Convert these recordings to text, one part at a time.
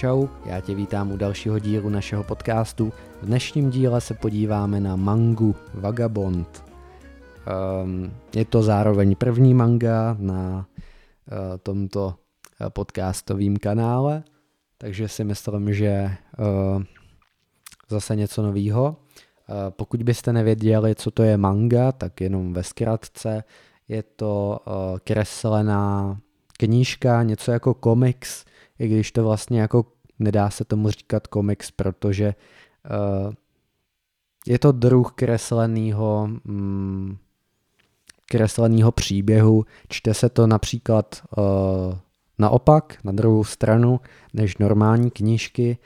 čau, já tě vítám u dalšího dílu našeho podcastu. V dnešním díle se podíváme na mangu Vagabond. Um, je to zároveň první manga na uh, tomto uh, podcastovém kanále, takže si myslím, že uh, zase něco novýho. Uh, pokud byste nevěděli, co to je manga, tak jenom ve zkratce je to uh, kreslená knížka, něco jako komiks, i když to vlastně jako nedá se tomu říkat komiks, protože uh, je to druh kresleného mm, kresleného příběhu. Čte se to například uh, naopak, na druhou stranu, než normální knížky.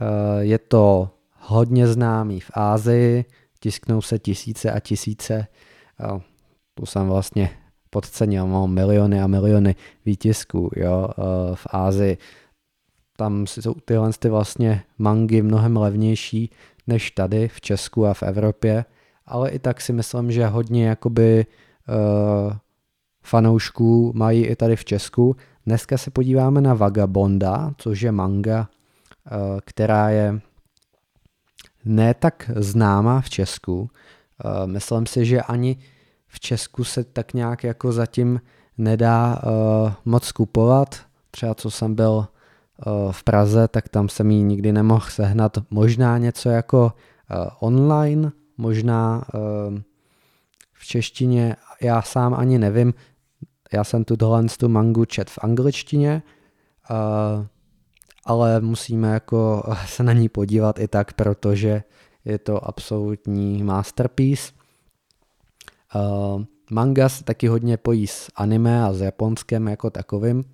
Uh, je to hodně známý v Ázii, tisknou se tisíce a tisíce. Uh, tu jsem vlastně podcenil, mám miliony a miliony výtisků jo, v Ázii tam jsou tyhle ty vlastně mangy mnohem levnější než tady v Česku a v Evropě, ale i tak si myslím, že hodně jakoby uh, fanoušků mají i tady v Česku. Dneska se podíváme na Vagabonda, což je manga, uh, která je ne tak známá v Česku. Uh, myslím si, že ani v Česku se tak nějak jako zatím nedá uh, moc kupovat. Třeba co jsem byl v Praze, tak tam jsem ji nikdy nemohl sehnat. Možná něco jako eh, online, možná eh, v češtině, já sám ani nevím, já jsem tu tohle tu mangu čet v angličtině, ale musíme jako se na ní podívat i tak, protože je to absolutní masterpiece. Manga se taky hodně pojí s anime a s japonském jako takovým,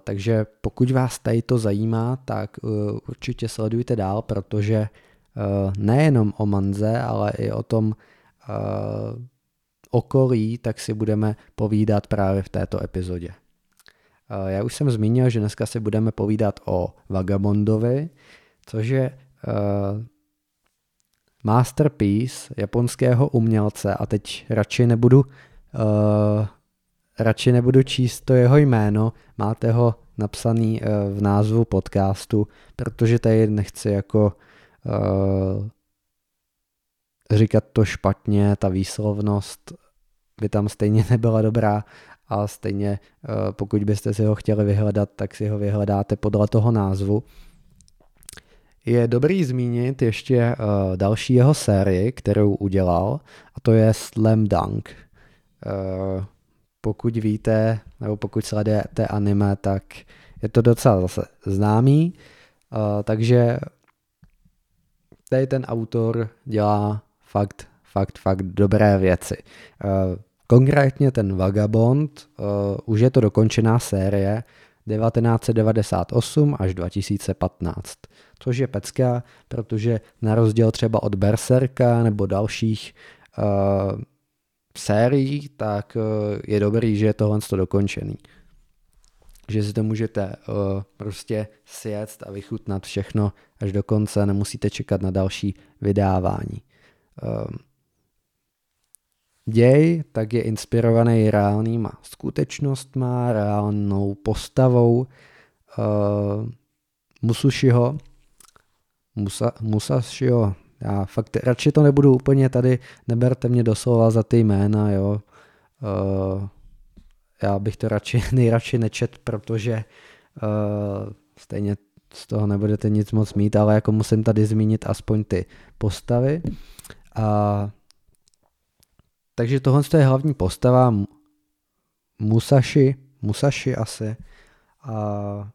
takže pokud vás tady to zajímá, tak uh, určitě sledujte dál, protože uh, nejenom o manze, ale i o tom uh, okolí, tak si budeme povídat právě v této epizodě. Já už jsem zmínil, že dneska si budeme povídat o Vagabondovi, což je masterpiece japonského umělce a teď radši nebudu uh, radši nebudu číst to jeho jméno, máte ho napsaný uh, v názvu podcastu, protože tady nechci jako uh, říkat to špatně, ta výslovnost by tam stejně nebyla dobrá a stejně uh, pokud byste si ho chtěli vyhledat, tak si ho vyhledáte podle toho názvu. Je dobrý zmínit ještě další jeho sérii, kterou udělal, a to je Slam Dunk. Pokud víte, nebo pokud sledujete anime, tak je to docela zase známý, uh, takže tady ten autor dělá fakt, fakt, fakt dobré věci. Uh, konkrétně ten Vagabond, uh, už je to dokončená série 1998 až 2015, což je pecka, protože na rozdíl třeba od Berserka nebo dalších uh, sérií, tak eh, je dobrý, že je tohle to dokončený. Že si to můžete uh, prostě sjet a vychutnat všechno až do konce, nemusíte čekat na další vydávání. Um, děj tak je inspirovaný reálnýma skutečnostma, reálnou postavou uh, Musushiho, Musa, Musashiho já fakt radši to nebudu úplně tady, neberte mě doslova za ty jména, jo. Uh, já bych to radši, nejradši nečet, protože uh, stejně z toho nebudete nic moc mít, ale jako musím tady zmínit aspoň ty postavy. A, takže tohle je hlavní postava Musashi, Musashi asi. A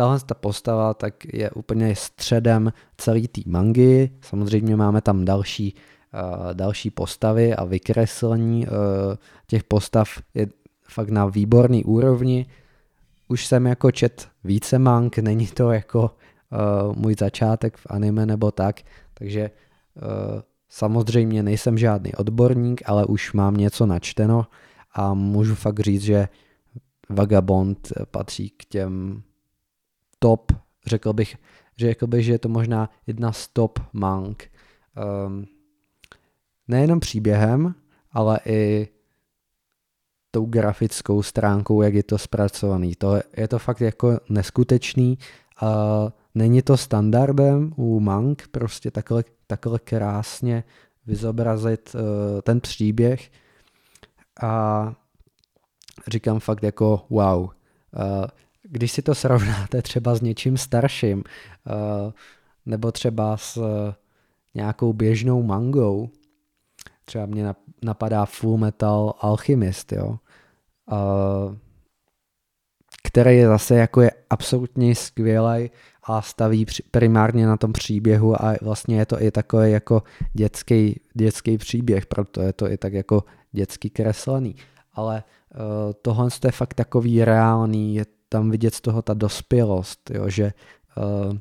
tahle ta postava tak je úplně středem celý té mangy. Samozřejmě máme tam další, uh, další postavy a vykreslení uh, těch postav je fakt na výborný úrovni. Už jsem jako čet více mang, není to jako uh, můj začátek v anime nebo tak, takže uh, samozřejmě nejsem žádný odborník, ale už mám něco načteno a můžu fakt říct, že Vagabond patří k těm top, řekl bych, řekl bych, že je to možná jedna z top mang. Um, nejenom příběhem, ale i tou grafickou stránkou, jak je to zpracovaný. To je, je to fakt jako neskutečný. A není to standardem u Mang prostě takhle, takhle krásně vyzobrazit uh, ten příběh a říkám fakt jako wow. Uh, když si to srovnáte třeba s něčím starším, uh, nebo třeba s uh, nějakou běžnou mangou, třeba mě napadá Full Metal Alchemist, jo, uh, který je zase jako je absolutně skvělý a staví primárně na tom příběhu a vlastně je to i takový jako dětský, dětský příběh, proto je to i tak jako dětsky kreslený. Ale tohle je fakt takový reálný, je tam vidět z toho ta dospělost, jo, že uh,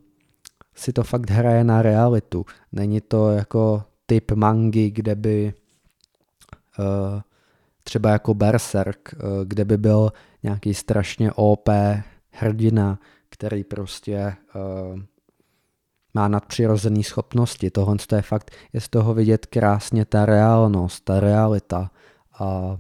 si to fakt hraje na realitu. Není to jako typ mangy, kde by uh, třeba jako Berserk, uh, kde by byl nějaký strašně OP hrdina, který prostě uh, má nadpřirozené schopnosti. Tohle je fakt, je z toho vidět krásně ta reálnost, ta realita a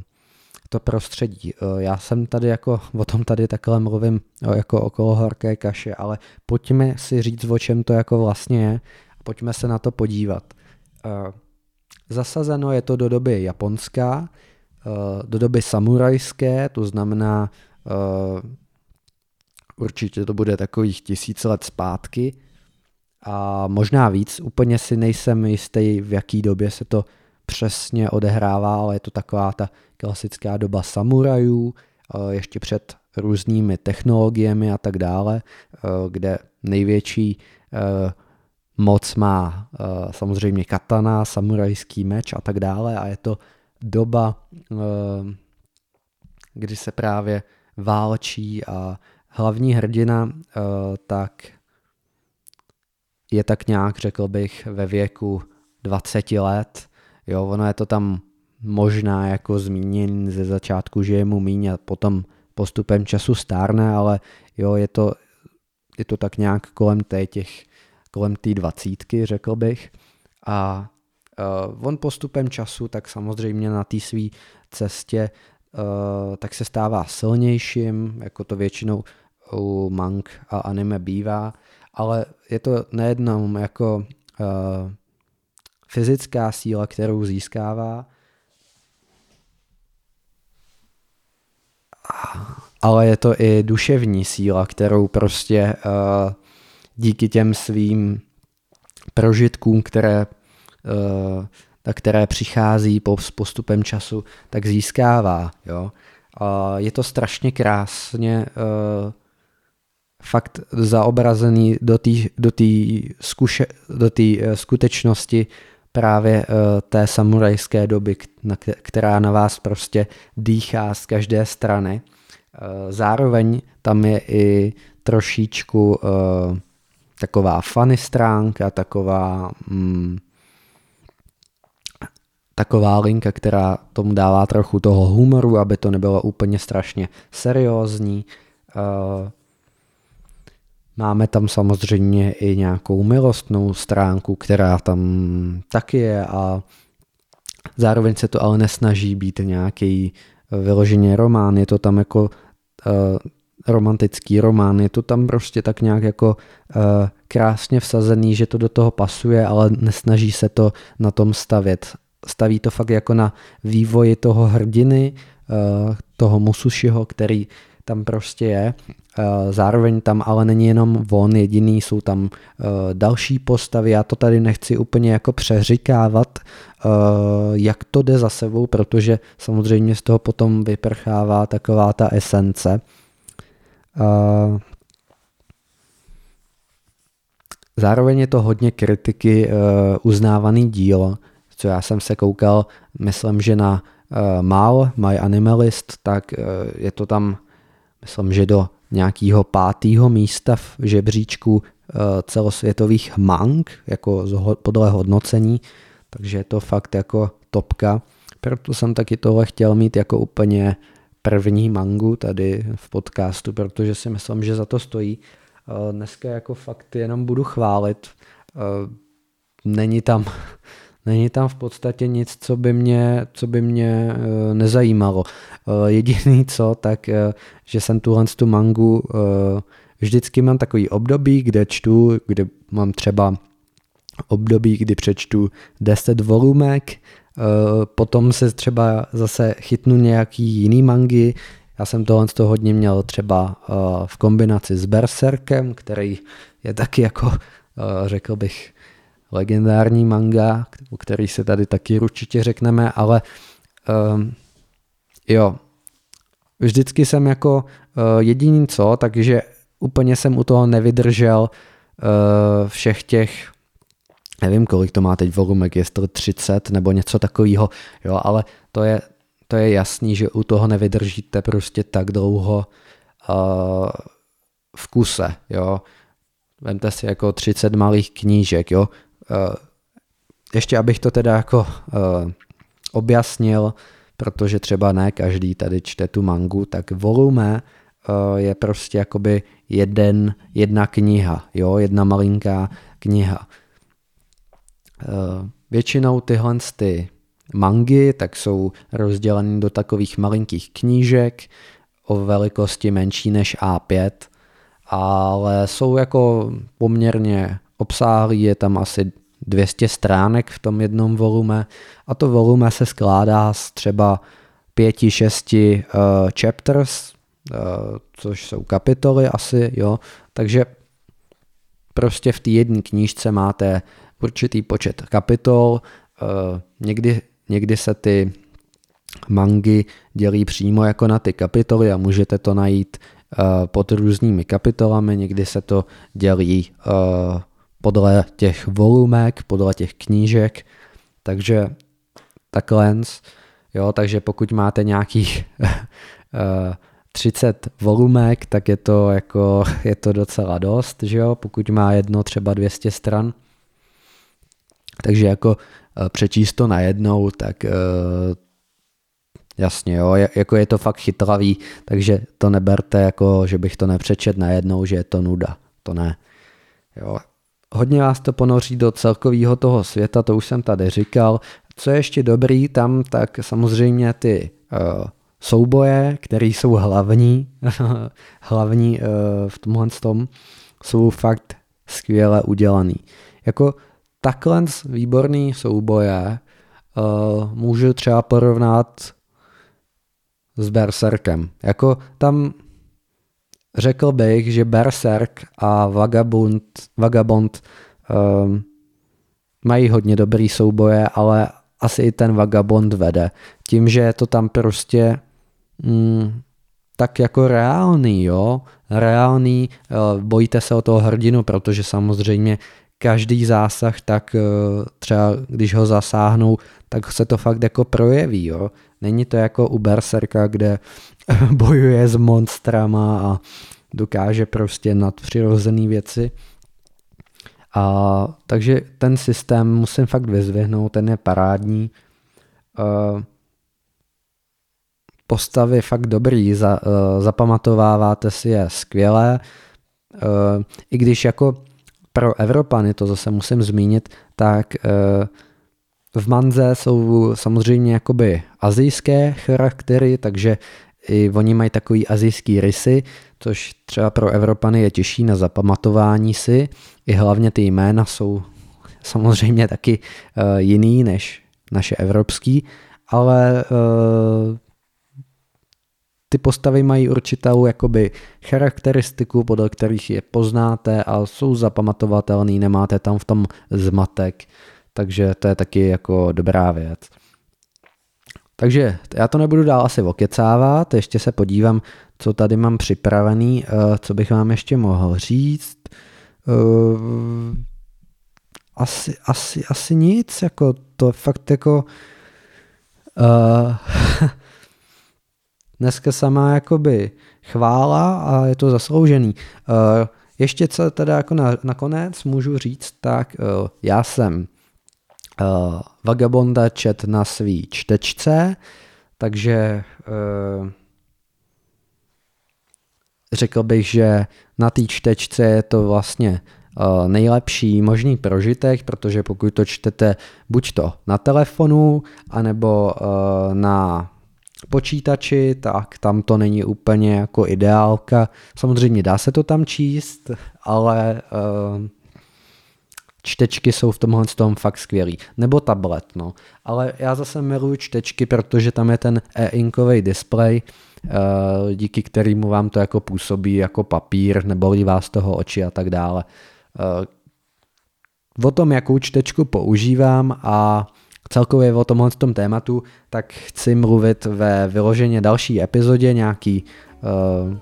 to prostředí. Eh, já jsem tady jako, o tom tady takhle mluvím jako okolo horké kaše, ale pojďme si říct, o čem to jako vlastně je a pojďme se na to podívat. Eh, zasazeno je to do doby japonská, do doby samurajské, to znamená určitě to bude takových tisíc let zpátky a možná víc, úplně si nejsem jistý, v jaký době se to přesně odehrává, ale je to taková ta klasická doba samurajů, eh, ještě před různými technologiemi a tak dále, eh, kde největší eh, moc má samozřejmě katana, samurajský meč a tak dále a je to doba, kdy se právě válčí a hlavní hrdina tak je tak nějak, řekl bych, ve věku 20 let. Jo, ono je to tam možná jako zmíněn ze začátku, že je mu míň a potom postupem času stárne, ale jo, je to, je to tak nějak kolem té těch, kolem té dvacítky, řekl bych. A uh, on postupem času tak samozřejmě na té své cestě uh, tak se stává silnějším, jako to většinou u mang a anime bývá, ale je to nejednom jako uh, fyzická síla, kterou získává, ale je to i duševní síla, kterou prostě uh, díky těm svým prožitkům, které, uh, které přichází po, s postupem času, tak získává. Jo? Je to strašně krásně uh, fakt zaobrazený do té do do uh, skutečnosti právě uh, té samurajské doby, která na vás prostě dýchá z každé strany. Uh, zároveň tam je i trošičku uh, taková funny stránka, taková mm, taková linka, která tomu dává trochu toho humoru, aby to nebylo úplně strašně seriózní. Máme tam samozřejmě i nějakou milostnou stránku, která tam taky je a zároveň se to ale nesnaží být nějaký vyloženě román, je to tam jako uh, romantický román, je to tam prostě tak nějak jako uh, krásně vsazený, že to do toho pasuje, ale nesnaží se to na tom stavět. Staví to fakt jako na vývoji toho hrdiny, uh, toho Musushiho, který tam prostě je. Eh, zároveň tam ale není jenom on jediný, jsou tam eh, další postavy. Já to tady nechci úplně jako přeříkávat, eh, jak to jde za sebou, protože samozřejmě z toho potom vyprchává taková ta esence. Zároveň je to hodně kritiky uznávaný díl, co já jsem se koukal, myslím, že na Mal, My Animalist, tak je to tam myslím, že do nějakého pátého místa v žebříčku eh, celosvětových mang, jako podle hodnocení, takže je to fakt jako topka. Proto jsem taky tohle chtěl mít jako úplně první mangu tady v podcastu, protože si myslím, že za to stojí. Dneska jako fakt jenom budu chválit. Eh, není tam, není tam v podstatě nic, co by mě, co by mě uh, nezajímalo. Uh, jediný co, tak uh, že jsem tuhle tu mangu vždycky mám takový období, kde čtu, kde mám třeba období, kdy přečtu 10 volumek, potom se třeba zase chytnu nějaký jiný mangy, já jsem tohle z toho hodně měl třeba v kombinaci s Berserkem, který je taky jako, řekl bych, legendární manga, o který se tady taky určitě řekneme, ale um, jo, vždycky jsem jako uh, jediný co, takže úplně jsem u toho nevydržel uh, všech těch, nevím kolik to má teď volumek, jestli 30 nebo něco takového, jo, ale to je, to je jasný, že u toho nevydržíte prostě tak dlouho uh, v kuse, jo. Vemte si jako 30 malých knížek, jo. Uh, ještě abych to teda jako uh, objasnil, protože třeba ne každý tady čte tu mangu, tak volume uh, je prostě jakoby jeden, jedna kniha, jo, jedna malinká kniha. Většinou tyhle ty mangy tak jsou rozděleny do takových malinkých knížek o velikosti menší než A5, ale jsou jako poměrně obsáhlý, je tam asi 200 stránek v tom jednom volume a to volume se skládá z třeba 5-6 uh, chapters, uh, což jsou kapitoly asi, jo, takže prostě v té jedné knížce máte určitý počet kapitol, uh, někdy, někdy se ty mangy dělí přímo jako na ty kapitoly a můžete to najít uh, pod různými kapitolami, někdy se to dělí uh, podle těch volumek, podle těch knížek, takže takhle, jo, takže pokud máte nějakých 30 eh, volumek, tak je to jako, je to docela dost, že jo, pokud má jedno třeba 200 stran. Takže jako eh, přečíst to najednou, tak eh, jasně, jo, jako je to fakt chytlavý, takže to neberte jako, že bych to nepřečet najednou, že je to nuda, to ne. Jo, Hodně vás to ponoří do celkového toho světa, to už jsem tady říkal. Co je ještě dobrý tam, tak samozřejmě ty uh, souboje, které jsou hlavní, hlavní uh, v tomhle tom, jsou fakt skvěle udělaný. Jako takhle výborný souboje uh, můžu třeba porovnat s Berserkem. Jako tam řekl bych, že Berserk a Vagabond, Vagabond um, mají hodně dobrý souboje, ale asi i ten Vagabond vede. Tím, že je to tam prostě mm, tak jako reálný, jo, reálný, uh, bojíte se o toho hrdinu, protože samozřejmě každý zásah, tak uh, třeba když ho zasáhnou, tak se to fakt jako projeví, jo. Není to jako u Berserka, kde bojuje s monstrama a dokáže prostě nadpřirozené věci. A, takže ten systém musím fakt vyzvihnout, ten je parádní. Uh, postavy fakt dobrý, za, uh, zapamatováváte si je skvěle. Uh, I když jako pro Evropany, to zase musím zmínit, tak uh, v Manze jsou samozřejmě jakoby azijské charaktery, takže i oni mají takový azijský rysy, což třeba pro Evropany je těžší na zapamatování si. I hlavně ty jména jsou samozřejmě taky uh, jiný než naše evropský, ale uh, ty postavy mají určitou jakoby charakteristiku, podle kterých je poznáte a jsou zapamatovatelný, nemáte tam v tom zmatek, takže to je taky jako dobrá věc. Takže já to nebudu dál asi okecávat, ještě se podívám, co tady mám připravený, eh, co bych vám ještě mohl říct. Eh, asi, asi, asi nic, jako to fakt jako uh, dneska sama jakoby chvála a je to zasloužený. Ještě co teda jako na, nakonec můžu říct, tak já jsem uh, Vagabonda čet na svý čtečce, takže uh, řekl bych, že na té čtečce je to vlastně nejlepší možný prožitek, protože pokud to čtete buď to na telefonu, anebo na počítači, tak tam to není úplně jako ideálka. Samozřejmě dá se to tam číst, ale čtečky jsou v tomhle tom fakt skvělý. Nebo tablet, no. Ale já zase miluji čtečky, protože tam je ten e-inkový display, uh, díky kterému vám to jako působí jako papír, nebolí vás toho oči a tak dále. Uh, o tom, jakou čtečku používám a celkově o tomhle tom tématu, tak chci mluvit ve vyloženě další epizodě, nějaký uh,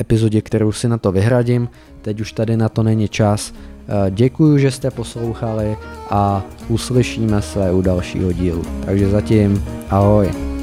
epizodě, kterou si na to vyhradím. Teď už tady na to není čas. Uh, děkuji, že jste poslouchali a uslyšíme se u dalšího dílu. Takže zatím ahoj.